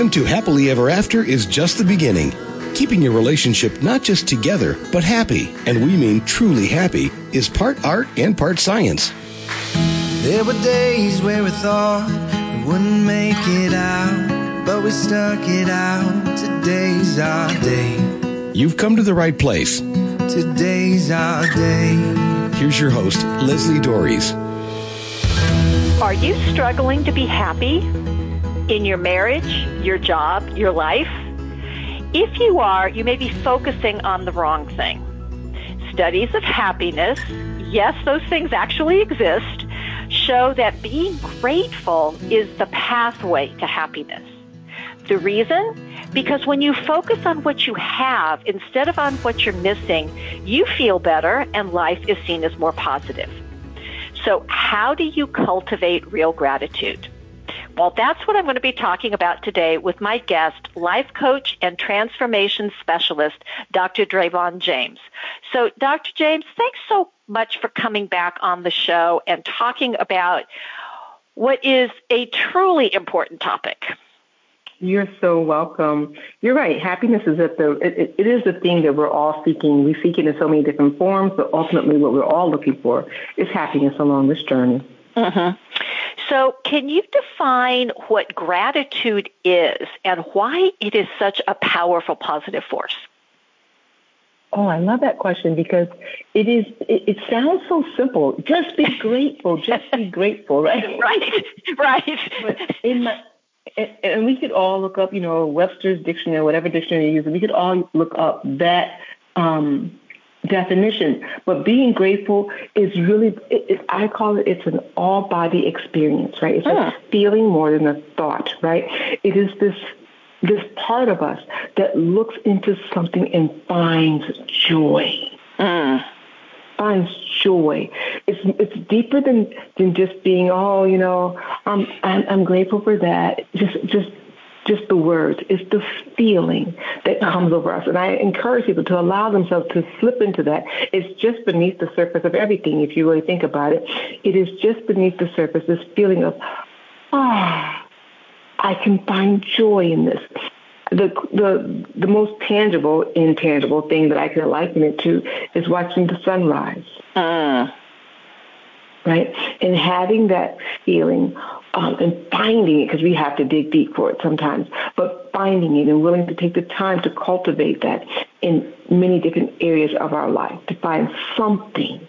Welcome to Happily Ever After is just the beginning. Keeping your relationship not just together, but happy, and we mean truly happy, is part art and part science. There were days where we thought we wouldn't make it out, but we stuck it out. Today's our day. You've come to the right place. Today's our day. Here's your host, Lesli Doares. Are you struggling to be happy in your marriage, your job, your life? If you are, you may be focusing on the wrong thing. Studies of happiness, yes, those things actually exist, show that being grateful is the pathway to happiness. The reason? Because when you focus on what you have instead of on what you're missing, you feel better and life is seen as more positive. So how do you cultivate real gratitude? Well, that's what I'm going to be talking about today with my guest, life coach and transformation specialist, Dr. Dravon James. So, Dr. James, thanks so much for coming back on the show and talking about what is a truly important topic. You're so welcome. You're right. Happiness is at the it, it is the thing that we're all seeking. We seek it in so many different forms, but ultimately, what we're all looking for is happiness along this journey. Mm-hmm. So, can you define what gratitude is and why it is such a powerful positive force? Oh, I love that question because it is. It, it sounds so simple. Just be grateful. Just be grateful, right? Right, right. But in my and, we could all look up, you know, Webster's dictionary, whatever dictionary you use, we could all look up that um, definition. But being grateful is really, it, it, I call it, it's an all body experience, right? It's a uh-huh. feeling more than a thought, right? It is this this part of us that looks into something and finds joy. Mm. Finds joy. It's it's deeper than than just being oh you know I'm I'm, I'm grateful for that. Just just just the words. It's the feeling that comes over us. And I encourage people to allow themselves to slip into that. It's just beneath the surface of everything, if you really think about it. It is just beneath the surface, this feeling of, ah, I can find joy in this. The, the the most tangible, intangible thing that I can liken it to is watching the sunrise. Uh right? And having that feeling um, and finding it, because we have to dig deep for it sometimes, but finding it and willing to take the time to cultivate that in many different areas of our life, to find something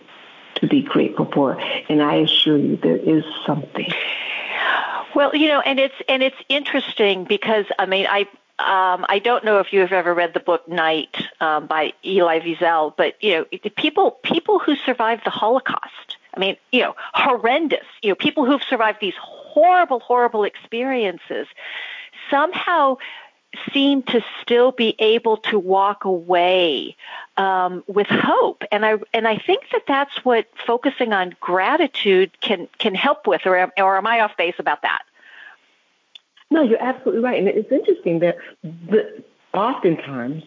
to be grateful for. And I assure you, there is something. Well, you know, and it's and it's interesting because I mean, I um, I don't know if you have ever read the book Night um, by Elie Wiesel, but you know, people people who survived the Holocaust I mean, you know, horrendous. You know, people who've survived these horrible, horrible experiences somehow seem to still be able to walk away um, with hope, and I and I think that that's what focusing on gratitude can can help with, or or am I off base about that? No, you're absolutely right, and it's interesting that the, oftentimes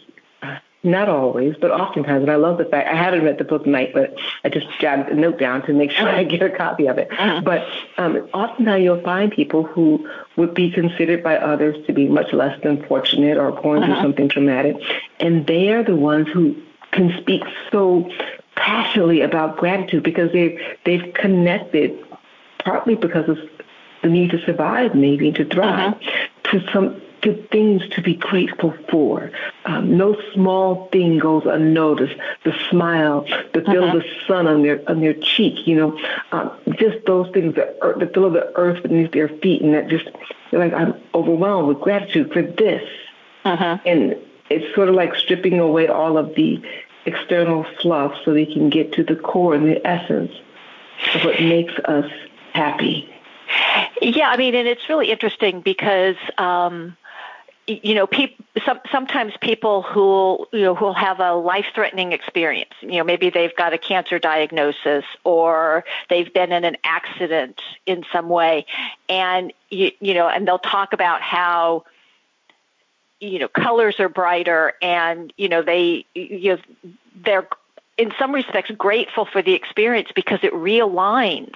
not always, but oftentimes, and I love the fact I haven't read the book Night, but I just jotted a note down to make sure I get a copy of it. Uh-huh. But um, oftentimes you'll find people who would be considered by others to be much less than fortunate or going uh-huh. through something traumatic, and they are the ones who can speak so passionately about gratitude because they they've connected partly because of the need to survive, maybe to thrive, uh-huh. to some to things to be grateful for. Um, no small thing goes unnoticed. The smile, the feel uh-huh. of the sun on their on their cheek, you know, um, just those things, the, the feel of the earth beneath their feet, and that just like I'm overwhelmed with gratitude for this. Uh-huh. And it's sort of like stripping away all of the external fluff so they can get to the core and the essence of what makes us happy. Yeah, I mean, and it's really interesting because um, you know, pe- some, sometimes people who you know who'll have a life-threatening experience. You know, maybe they've got a cancer diagnosis or they've been in an accident in some way, and you, you know, and they'll talk about how you know colors are brighter, and you know they you know, they're in some respects grateful for the experience because it realigns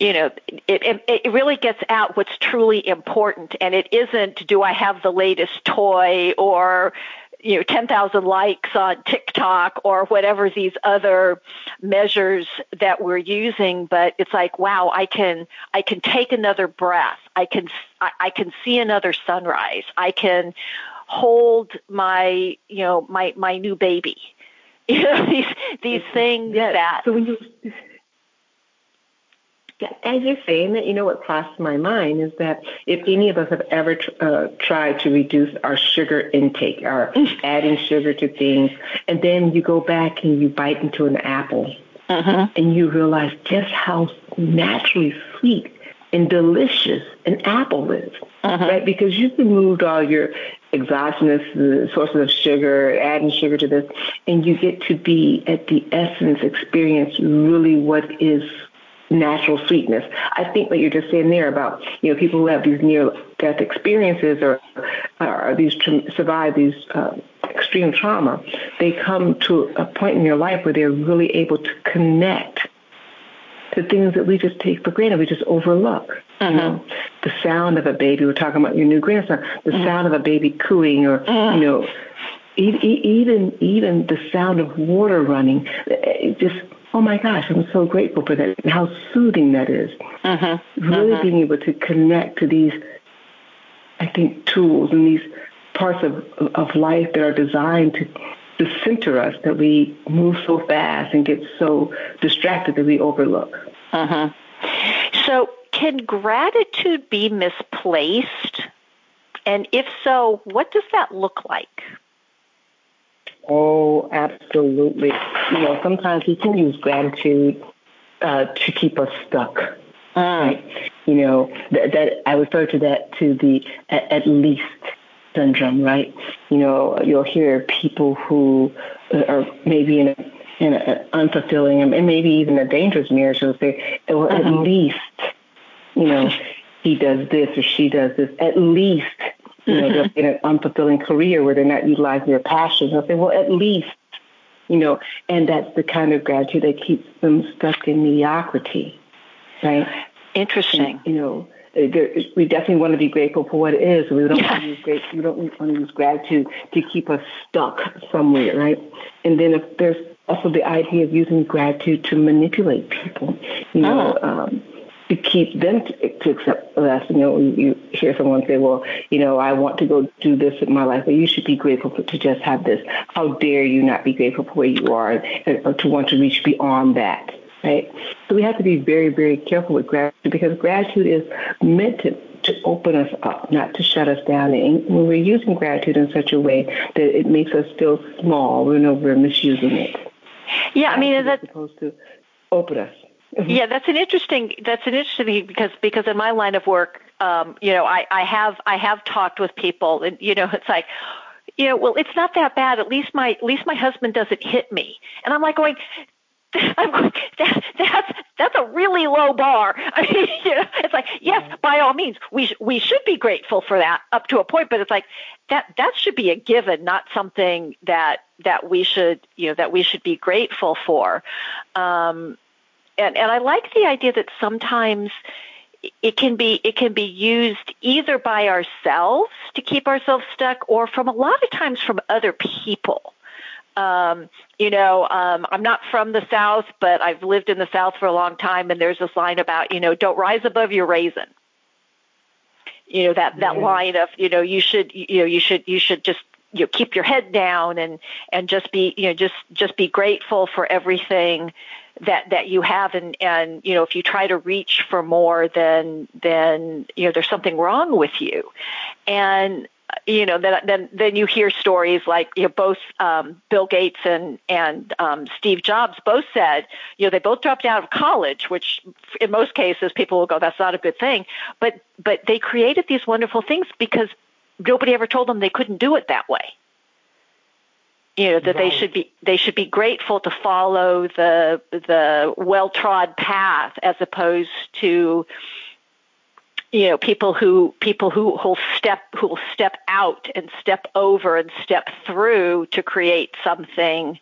you know, it, it, it really gets out what's truly important, and it isn't do I have the latest toy or you know 10,000 likes on TikTok or whatever these other measures that we're using. But it's like wow I can I can take another breath. I can I, I can see another sunrise. I can hold my you know my my new baby. You know these these things yeah. that so when you as you're saying that, you know what crossed my mind is that if any of us have ever tr- uh, tried to reduce our sugar intake, our adding sugar to things, and then you go back and you bite into an apple, uh-huh. and you realize just how naturally sweet and delicious an apple is, uh-huh. right? Because you've removed all your exogenous uh, sources of sugar, adding sugar to this, and you get to be at the essence experience really what is natural sweetness. I think what you're just saying there about you know people who have these near death experiences or or these survive these uh, extreme trauma, they come to a point in their life where they're really able to connect to things that we just take for granted, we just overlook. Mm-hmm. You know, the sound of a baby. We're talking about your new grandson. The mm-hmm. sound of a baby cooing, or mm-hmm. you know, even even the sound of water running. It just oh my gosh, I'm so grateful for that and how soothing that is. Mm-hmm. Really mm-hmm. being able to connect to these, I think, tools and these parts of, of life that are designed to, to center us, that we move so fast and get so distracted that we overlook. Mm-hmm. So, can gratitude be misplaced? And if so, what does that look like? Oh, absolutely. You know, sometimes we can use gratitude uh, to keep us stuck. Mm. Right? You know, that, that I refer to that to the at, at, least syndrome, right? You know, you'll hear people who are maybe in a in an unfulfilling and maybe even a dangerous marriage will say, well, at mm-hmm. least, you know, he does this or she does this. At least you know, they're in an unfulfilling career where they're not utilizing their passions. I'll say, well, at least, you know, and that's the kind of gratitude that keeps them stuck in mediocrity, right? Interesting. And, you know, there, we definitely want to be grateful for what it is. We don't yeah. want to use great, we don't want to use gratitude to keep us stuck somewhere, right? And then if there's also the idea of using gratitude to manipulate people, you know. Oh. Um, to keep them to, to accept less. You know, you hear someone say, "Well, you know, I want to go do this in my life, but you should be grateful for, to just have this." How dare you not be grateful for where you are, and, or to want to reach beyond that? Right. So we have to be very, very careful with gratitude because gratitude is meant to to open us up, not to shut us down. And when we're using gratitude in such a way that it makes us feel small, we know we're misusing it. Yeah, I mean, that's supposed to open us. Mm-hmm. Yeah, that's an interesting. That's an interesting because because in my line of work, um, you know, I, I have I have talked with people, and you know, it's like, you know, well, it's not that bad. At least my at least my husband doesn't hit me, and I'm like going. I'm going, that, that's that's a really low bar. I mean, you know, it's like yes, by all means, we sh- we should be grateful for that up to a point, but it's like that that should be a given, not something that that we should you know that we should be grateful for. Um, and, and I like the idea that sometimes it can be it can be used either by ourselves to keep ourselves stuck or from a lot of times from other people. Um, you know, um, I'm not from the South, but I've lived in the South for a long time, and there's this line about, you know, don't rise above your raisin. You know that that line of, you know, you should, you know, you should, you should just, you know, keep your head down and and just be, you know, just just be grateful for everything that that you have and and you know if you try to reach for more then then you know there's something wrong with you. And you know then then then you hear stories like you know both um, Bill Gates and and um, Steve Jobs both said you know they both dropped out of college which in most cases people will go that's not a good thing. But but they created these wonderful things because nobody ever told them they couldn't do it that way you know that right. they should be they should be grateful to follow the the well trod path as opposed to you know people who people who will step who will step out and step over and step through to create something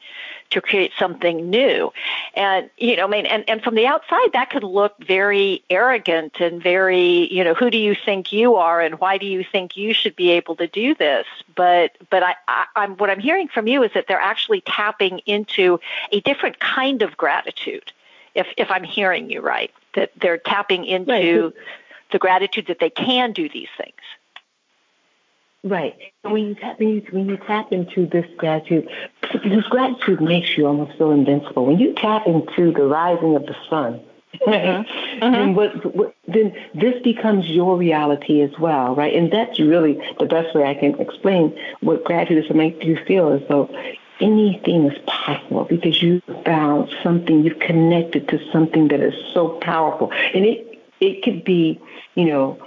to create something new And, you know, I mean, and, and from the outside, that could look very arrogant and very, you know, who do you think you are and why do you think you should be able to do this? But, but I, I, I'm, what I'm hearing from you is that they're actually tapping into a different kind of gratitude, if, if I'm hearing you right, that they're tapping into right. The gratitude that they can do these things. Right. And when you tap when you, when you tap into this gratitude, this gratitude makes you almost feel invincible. When you tap into the rising of the sun, mm-hmm. then what, what, then this becomes your reality as well, right? And that's really the best way I can explain what gratitude is to make you feel as though anything is possible because you found something, you've connected to something that is so powerful, and it it could be, you know,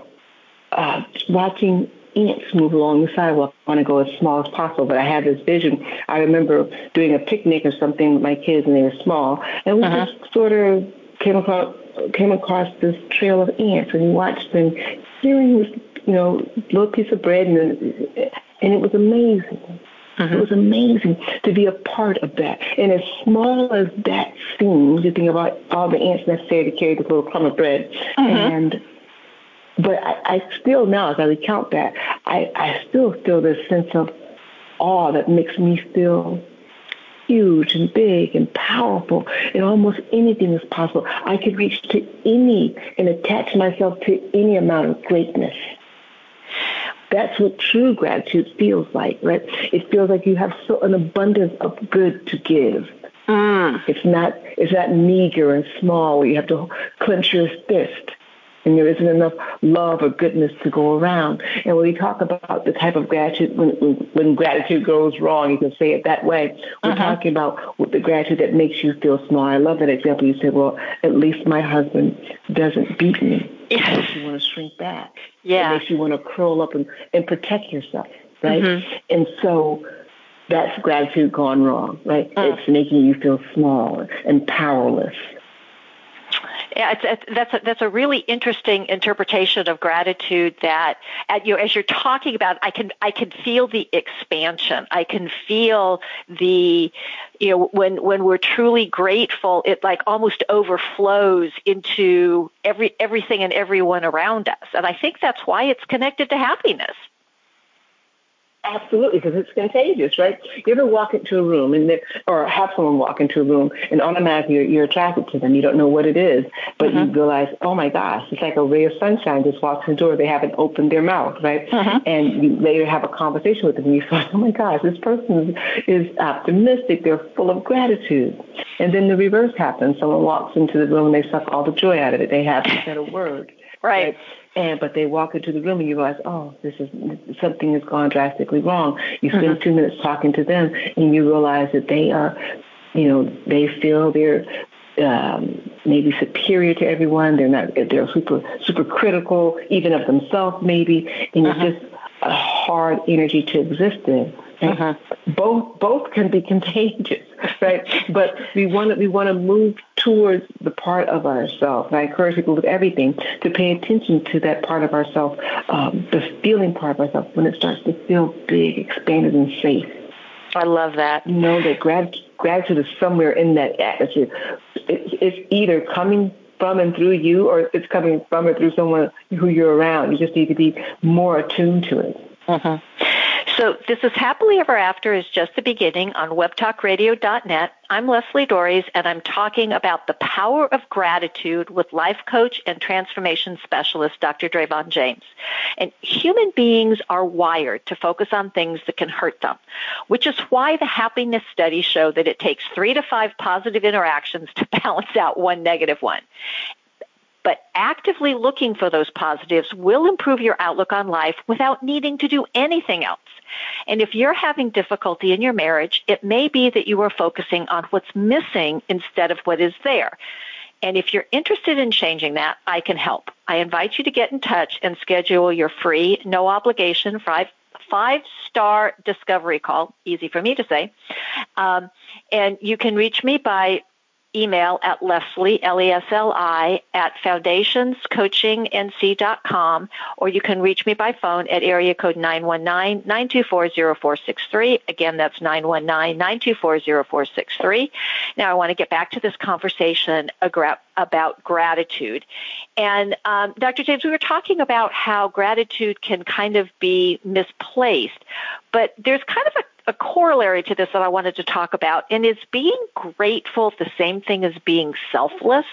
uh, watching ants move along the sidewalk. I want to go as small as possible, but I have this vision. I remember doing a picnic or something with my kids, and they were small, and we uh-huh. just sort of came across came across this trail of ants, and we watched them stealing this, you know, little piece of bread, and and it was amazing. Uh-huh. It was amazing to be a part of that. And as small as that seems, you think about all the ants necessary to carry this little crumb of bread, uh-huh. and but I, I still now, as I recount that, I, I still feel this sense of awe that makes me feel huge and big and powerful and almost anything is possible. I could reach to any and attach myself to any amount of greatness. That's what true gratitude feels like, right? It feels like you have so an abundance of good to give. Mm. It's not it's not meager and small where you have to clench your fist and there isn't enough love or goodness to go around. And when we talk about the type of gratitude, when, when gratitude goes wrong, you can say it that way. We're uh-huh. talking about the gratitude that makes you feel small. I love that example. You said, well, at least my husband doesn't beat me. Yes. It makes you want to shrink back. Yeah. It makes you want to curl up and, and protect yourself, right? Mm-hmm. And so that's gratitude gone wrong, right? Uh. It's making you feel small and powerless it's, that's a, that's a really interesting interpretation of gratitude. That at, you know, as you're talking about, I can I can feel the expansion. I can feel the you know when when we're truly grateful, it like almost overflows into every everything and everyone around us. And I think that's why it's connected to happiness. Absolutely, because it's contagious, right? You ever walk into a room and or have someone walk into a room and automatically you're, you're attracted to them. You don't know what it is, but uh-huh. you realize, oh my gosh, it's like a ray of sunshine just walks in the door. They haven't opened their mouth, right? Uh-huh. And you later have a conversation with them and you feel, oh my gosh, this person is optimistic. They're full of gratitude. And then the reverse happens. Someone walks into the room and they suck all the joy out of it. They haven't said a word. Right. right. And but they walk into the room and you realize, oh, this is something has gone drastically wrong. You spend mm-hmm. two minutes talking to them and you realize that they are, you know, they feel they're um, maybe superior to everyone. They're not. They're super super critical, even of themselves, maybe, and uh-huh. it's just a hard energy to exist in. Uh-huh. Both both can be contagious, right? but we want to we want to move towards part of ourselves. And I encourage people with everything to pay attention to that part of ourselves, um, the feeling part of ourselves when it starts to feel big, expanded, and safe. I love that. Know that gratitude, gratitude is somewhere in that atmosphere. It's, it's either coming from and through you, or it's coming from or through someone who you're around. You just need to be more attuned to it. Uh-huh. So this is Happily Ever After is just the beginning on webtalkradio.net. I'm Lesli Doares and I'm talking about the power of gratitude with life coach and transformation specialist Dr. Dravon James. And human beings are wired to focus on things that can hurt them, which is why the happiness studies show that it takes three to five positive interactions to balance out one negative one but actively looking for those positives will improve your outlook on life without needing to do anything else. And if you're having difficulty in your marriage, it may be that you are focusing on what's missing instead of what is there. And if you're interested in changing that, I can help. I invite you to get in touch and schedule your free, no obligation five five star discovery call. Easy for me to say. Um, and you can reach me by email at Lesli, L-E-S-L-I, at foundationscoachingnc.com, or you can reach me by phone at area code 919-924-0463. Again, that's 919-924-0463. Now I want to get back to this conversation about gratitude. And um, Dr. James, we were talking about how gratitude can kind of be misplaced, but there's kind of a a corollary to this that I wanted to talk about, and is being grateful the same thing as being selfless?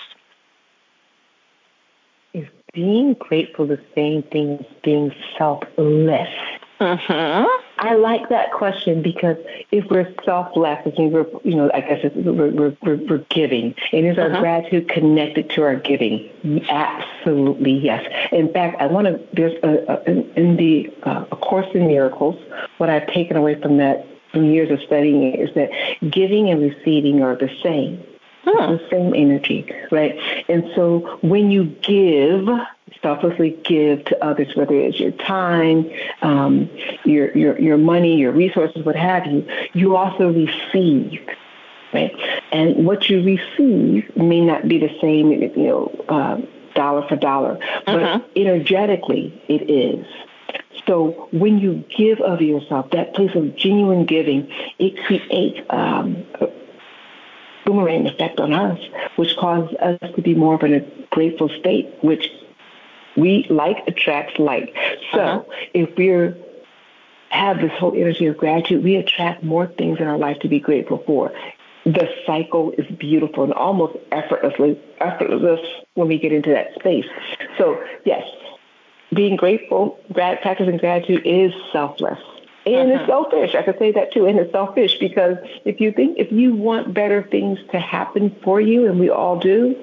Is being grateful the same thing as being selfless? Mm-hmm. I like that question because if we're selfless, we're, you know, I guess we're, we're, we're, we're, giving. And is our uh-huh. gratitude connected to our giving? Absolutely, yes. In fact, I want to, there's a, a, in, in the uh, A Course in Miracles, what I've taken away from that, from years of studying it, is that giving and receiving are the same. The same energy, right? And so when you give, selflessly give to others, whether it's your time, um, your, your, your money, your resources, what have you, you also receive. Right? And what you receive may not be the same, you know, uh, dollar for dollar, but uh-huh. energetically it is. So when you give of yourself, that place of genuine giving, it creates um, a boomerang effect on us, which causes us to be more of in a grateful state, which we like attracts like. So uh-huh. if we're have this whole energy of gratitude, we attract more things in our life to be grateful for. The cycle is beautiful and almost effortlessly effortless when we get into that space. So yes, being grateful, practicing gratitude is selfless. And uh-huh. it's selfish. I could say that too. And it's selfish because if you think if you want better things to happen for you, and we all do,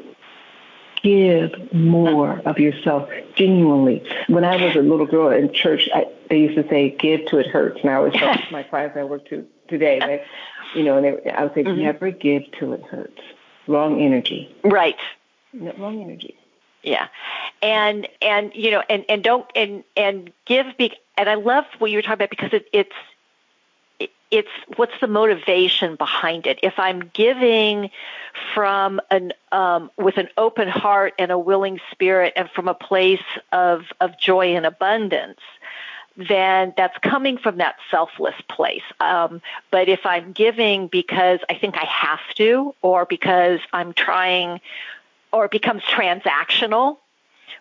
give more of yourself genuinely. When I was a little girl in church, I, they used to say, "Give to it hurts." And I always tell my clients I work to today, they, you know, and they, I would say, mm-hmm. "Never give till it hurts." Wrong energy. Right. Wrong energy. Yeah, and and you know, and and don't and and give. Be, and I love what you were talking about because it, it's it's what's the motivation behind it. If I'm giving from an um, with an open heart and a willing spirit, and from a place of of joy and abundance, then that's coming from that selfless place. Um, but if I'm giving because I think I have to, or because I'm trying, or it becomes transactional,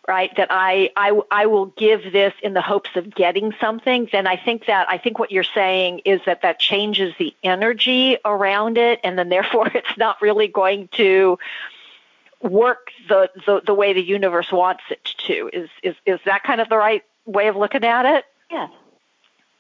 right that I, I i will give this in the hopes of getting something then i think that i think what you're saying is that that changes the energy around it and then therefore it's not really going to work the the, the way the universe wants it to. Is is is that kind of the right way of looking at it? Yes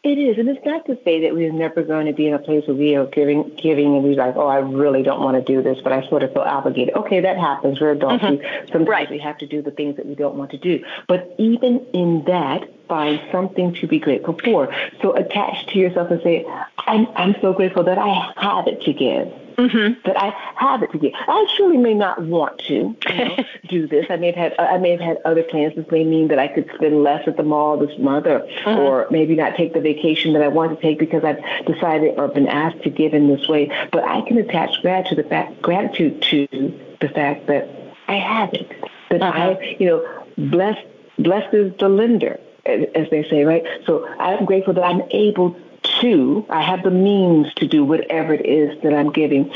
it is, and it's not to say that we're never going to be in a place where we are giving, giving, and we're like, oh, I really don't want to do this, but I sort of feel obligated. Okay, that happens. We're adults. Mm-hmm. Sometimes right. we have to do the things that we don't want to do. But even in that, find something to be grateful for. So attach to yourself and say, I'm, I'm so grateful that I have it to give mm-hmm. that I have it to give. I truly may not want to you know, do this. I may have had I may have had other plans. This may mean that I could spend less at the mall this month, or mm-hmm. or maybe not take the vacation that I want to take because I've decided or been asked to give in this way. But I can attach gratitude to the fact gratitude to the fact that I have it. That uh-huh. I you know blessed blessed is the lender as they say, right? So I'm grateful that I'm able to, I have the means to do whatever it is that I'm giving.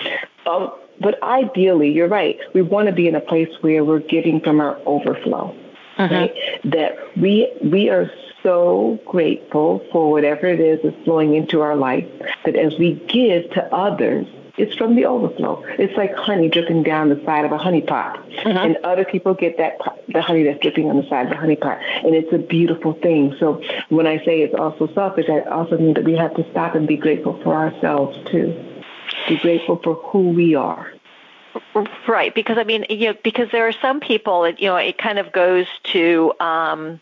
Um, but ideally, you're right. We want to be in a place where we're giving from our overflow. Uh-huh. Right? That we we are so grateful for whatever it is that's flowing into our life that as we give to others, it's from the overflow. It's like honey dripping down the side of a honey pot. Mm-hmm. And other people get that the honey that's dripping on the side of the honey pot. And it's a beautiful thing. So when I say it's also selfish, I also mean that we have to stop and be grateful for ourselves too. Be grateful for who we are. Right, because I mean, you know, because there are some people, you know, it kind of goes to um,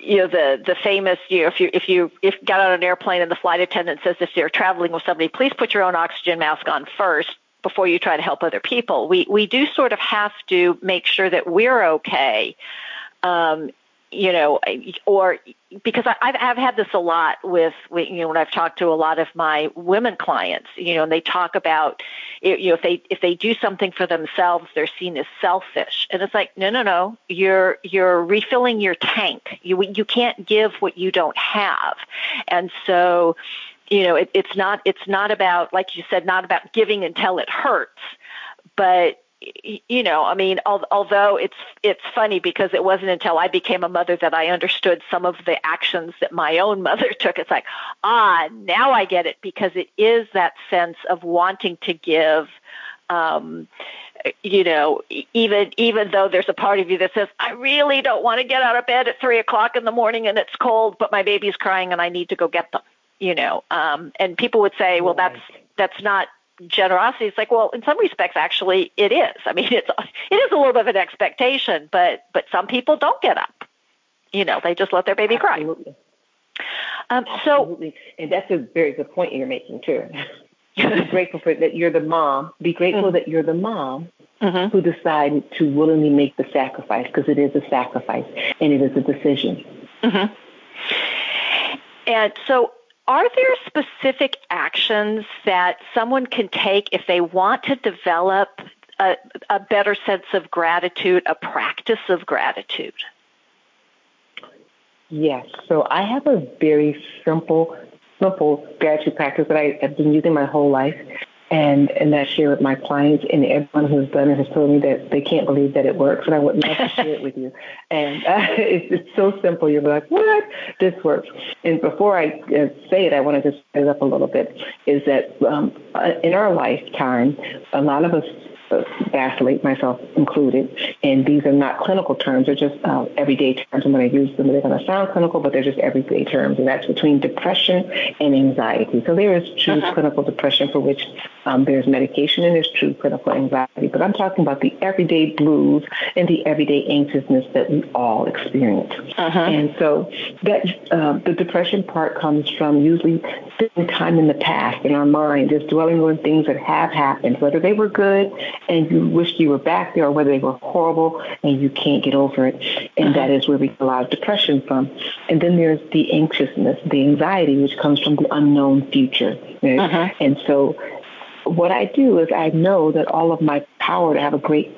you know the the famous you know if you if you if got on an airplane and the flight attendant says if you're traveling with somebody please put your own oxygen mask on first before you try to help other people. We we do sort of have to make sure that we're okay um, you know, or because I, I've, I've had this a lot with, with, you know, when I've talked to a lot of my women clients, you know, and they talk about, you know, if they if they do something for themselves, they're seen as selfish, and it's like, no, no, no, you're you're refilling your tank. You you can't give what you don't have, and so, you know, it, it's not it's not about like you said, not about giving until it hurts, but you know, I mean, although it's it's funny because it wasn't until I became a mother that I understood some of the actions that my own mother took. It's like, ah, now I get it because it is that sense of wanting to give. Um, you know, even even though there's a part of you that says, I really don't want to get out of bed at three o'clock in the morning and it's cold, but my baby's crying and I need to go get them. You know, um, and people would say, well, that's that's not generosity it's like well in some respects actually it is i mean it's it is a little bit of an expectation but but some people don't get up you know they just let their baby Absolutely. cry um, so Absolutely. and that's a very good point you're making too be grateful for that you're the mom be grateful mm-hmm. that you're the mom mm-hmm. who decided to willingly make the sacrifice because it is a sacrifice and it is a decision mm-hmm. and so are there specific actions that someone can take if they want to develop a, a better sense of gratitude, a practice of gratitude? Yes. So I have a very simple, simple gratitude practice that I have been using my whole life and and that share with my clients and everyone who's done it has told me that they can't believe that it works, and I would love to share it with you. And uh, it's, it's so simple. You're like, what? This works. And before I uh, say it, I want to just set it up a little bit. Is that um, uh, in our lifetime, a lot of us vacillate, myself included. And these are not clinical terms; they're just uh, everyday terms. And when I use them, they're going to sound clinical, but they're just everyday terms. And that's between depression and anxiety. So there is true uh-huh. clinical depression for which um, there's medication, and there's true clinical anxiety. But I'm talking about the everyday blues and the everyday anxiousness that we all experience. Uh-huh. And so that uh, the depression part comes from usually spending time in the past in our mind, just dwelling on things that have happened, whether they were good and you wish you were back there or whether they were horrible and you can't get over it. And uh-huh. that is where we get a lot of depression from. And then there's the anxiousness, the anxiety, which comes from the unknown future. Right? Uh-huh. And so what I do is I know that all of my power to have a great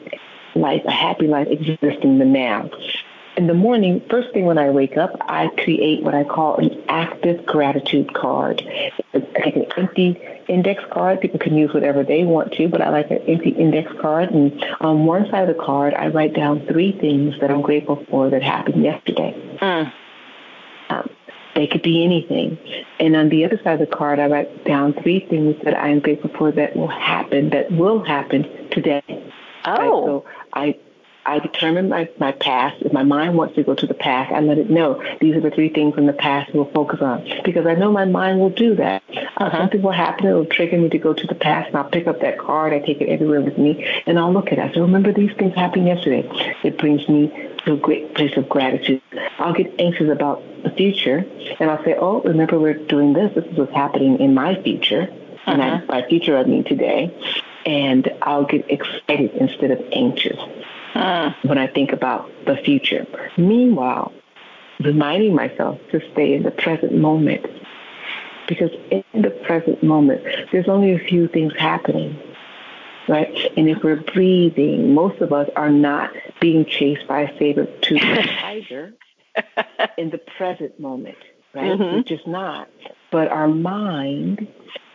life, a happy life exists in the now in the morning, first thing when I wake up, I create what I call an active gratitude card. It's like an empty index card. People can use whatever they want to, but I like an empty index card. And on one side of the card, I write down three things that I'm grateful for that happened yesterday. Mm. Um, they could be anything. And on the other side of the card, I write down three things that I am grateful for that will happen, that will happen today. Oh. Right? So I I determine my, my past. If my mind wants to go to the past, I let it know these are the three things from the past we'll focus on. Because I know my mind will do that. Uh, uh-huh. Something will happen, it'll trigger me to go to the past, and I'll pick up that card, I take it everywhere with me, and I'll look at it. So remember these things happened yesterday. It brings me to a great place of gratitude. I'll get anxious about the future, and I'll say, oh, remember we're doing this. This is what's happening in my future. Uh-huh. And I, by future, I mean today. And I'll get excited instead of anxious uh, when I think about the future. Meanwhile, reminding myself to stay in the present moment. Because in the present moment, there's only a few things happening, right? And if we're breathing, most of us are not being chased by a saber-toothed tiger in the present moment, right? Mm-hmm. We're just not. But our mind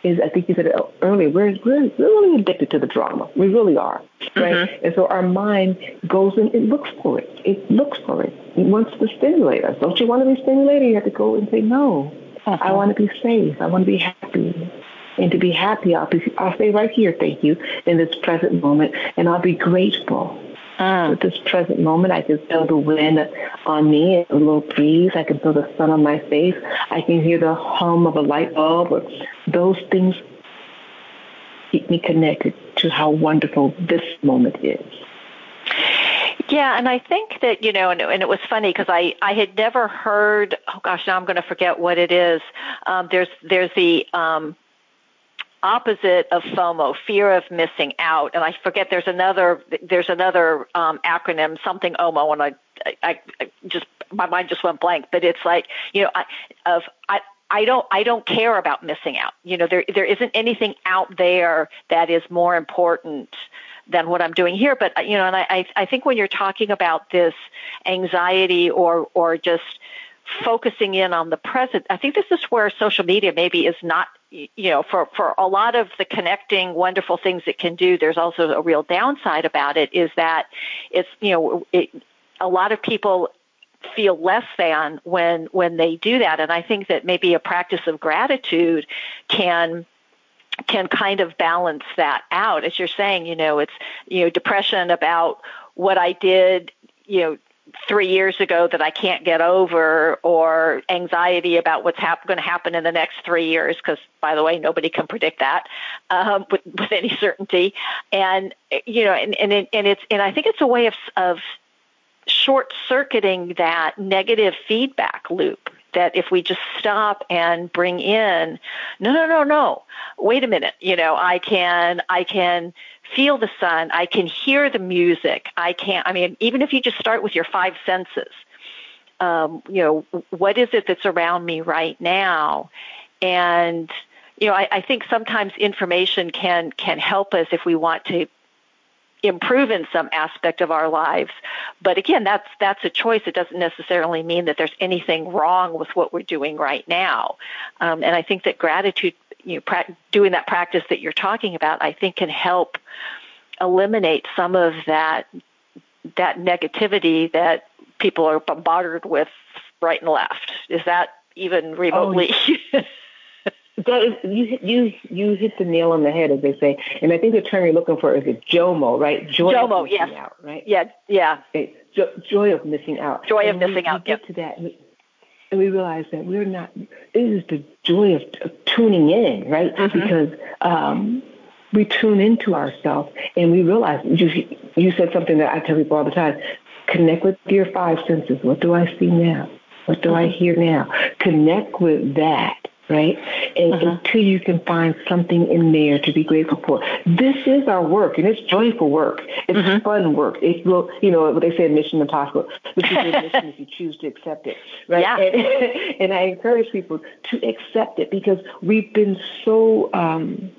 is, I think you said it earlier, we're, we're really addicted to the drama. We really are, right? Mm-hmm. And so our mind goes and it looks for it. It looks for it. It wants to stimulate us. Don't you want to be stimulated? You have to go and say, no, uh-huh. I want to be safe. I want to be happy. And to be happy, I'll, be, I'll stay right here, thank you, in this present moment, and I'll be grateful At this present moment, I can feel the wind on me, a little breeze. I can feel the sun on my face. I can hear the hum of a light bulb. Those things keep me connected to how wonderful this moment is. Yeah, and I think that you know, and, and it was funny because I I had never heard. Oh gosh, now I'm going to forget what it is. Um, there's there's the um, opposite of FOMO, fear of missing out. And I forget there's another there's another um, acronym, something OMO, and I, I, I just my mind just went blank, but it's like, you know, I, of, I, I don't I don't care about missing out. You know, there there isn't anything out there that is more important than what I'm doing here. But you know, and I I think when you're talking about this anxiety or or just focusing in on the present, I think this is where social media maybe is not you know for for a lot of the connecting wonderful things it can do there's also a real downside about it is that it's you know it, a lot of people feel less than when when they do that. And i think that maybe a practice of gratitude can can kind of balance that out. As you're saying you know it's you know depression about what i did you know three years ago that I can't get over, or anxiety about what's hap- going to happen in the next three years, because by the way, nobody can predict that um, with, with any certainty. And you know, and and, it, and it's and I think it's a way of of short circuiting that negative feedback loop that if we just stop and bring in no no no no wait a minute you know i can i can feel the sun i can hear the music i can i mean even if you just start with your five senses um, you know what is it that's around me right now and you know I, I think sometimes information can can help us if we want to improve in some aspect of our lives. But again, that's that's a choice. It doesn't necessarily mean that there's anything wrong with what we're doing right now. Um, and I think that gratitude, you know, pra- doing that practice that you're talking about, I think can help eliminate some of that that negativity that people are bombarded with right and left. Is that even oh, remotely? Oh, That is, you you you hit the nail on the head, as they say. And I think the term you're looking for is a JOMO, right? Joy JOMO, yes. Out, right? Yeah, yeah. Joy of missing out. Joy and of missing we, out. We get to that, and we realize that we're not. It is the joy of, of tuning in, right? Mm-hmm. Because um, we tune into ourselves, and we realize. You you said something that I tell people all the time. Connect with your five senses. What do I see now? What do I mm-hmm. hear now? Connect with that right? And uh-huh. until you can find something in there to be grateful for. This is our work, and it's joyful work. It's uh-huh. fun work. It will, you know, what they say, mission impossible. This is your mission if you choose to accept it, right? Yeah. And, and I encourage people to accept it because we've been so. Um,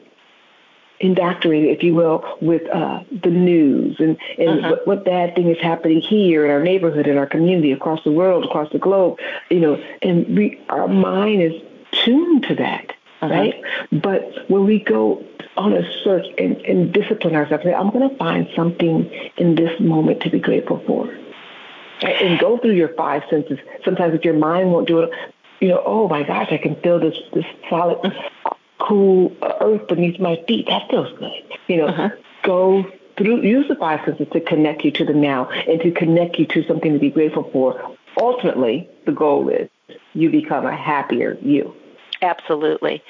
indoctrinated, if you will, with uh, the news and, and uh-huh. what, what bad thing is happening here in our neighborhood, in our community, across the world, across the globe, you know, and we, our mind is tuned to that, uh-huh. right? But when we go on a search and, and discipline ourselves, I'm going to find something in this moment to be grateful for. And go through your five senses. Sometimes if your mind won't do it, you know, oh my gosh, I can feel this this solid, cool earth beneath my feet. That feels good. You know, uh-huh. go through use the five senses to connect you to the now and to connect you to something to be grateful for. Ultimately, the goal is you become a happier you. Absolutely.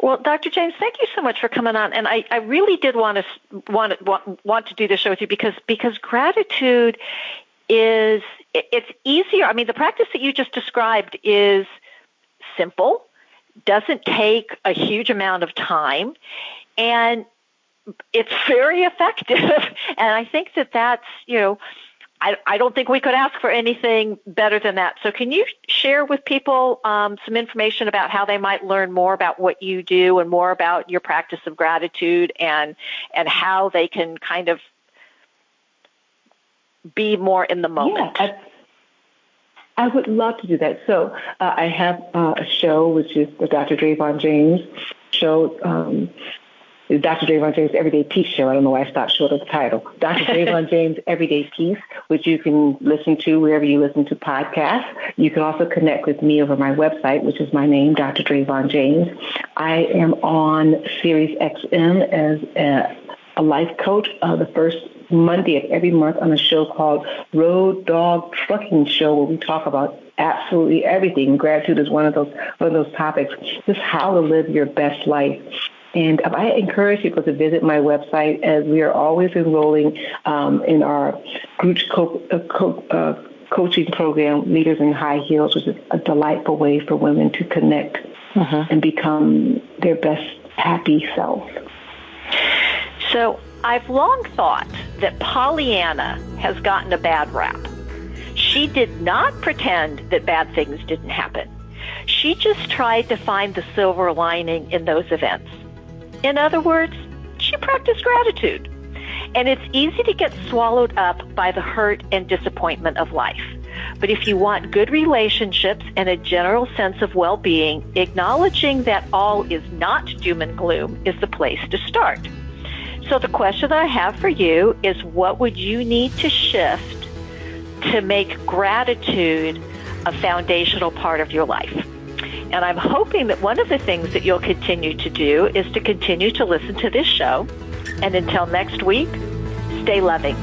Well, Dr. James, thank you so much for coming on. And I, I really did want to want, want want to do the show with you because because gratitude is it's easier. I mean, the practice that you just described is simple, doesn't take a huge amount of time, and it's very effective. and I think that that's you know I, I don't think we could ask for anything better than that. So, can you share with people um, some information about how they might learn more about what you do and more about your practice of gratitude and and how they can kind of be more in the moment? Yeah, I, I would love to do that. So, uh, I have uh, a show which is the Dr. Dravon James show. Um, Dr. Dravon James Everyday Peace Show. I don't know why I stopped short of the title. Dr. Dravon James Everyday Peace, which you can listen to wherever you listen to podcasts. You can also connect with me over my website, which is my name, Dr. Dravon James. I am on Sirius XM as a, a life coach uh, the first Monday of every month on a show called Road Dog Trucking Show, where we talk about absolutely everything. Gratitude is one of those one of those topics. Just how to live your best life. And I encourage people to visit my website as we are always enrolling um, in our group co- uh, co- uh, coaching program, Leaders in High Heels, which is a delightful way for women to connect uh-huh. and become their best happy self. So I've long thought that Pollyanna has gotten a bad rap She did not pretend that bad things didn't happen. She just tried to find the silver lining in those events. In other words, she practiced gratitude. And it's easy to get swallowed up by the hurt and disappointment of life. But if you want good relationships and a general sense of well-being, acknowledging that all is not doom and gloom is the place to start. So the question that I have for you is what would you need to shift to make gratitude a foundational part of your life? And I'm hoping that one of the things that you'll continue to do is to continue to listen to this show. And until next week, stay loving.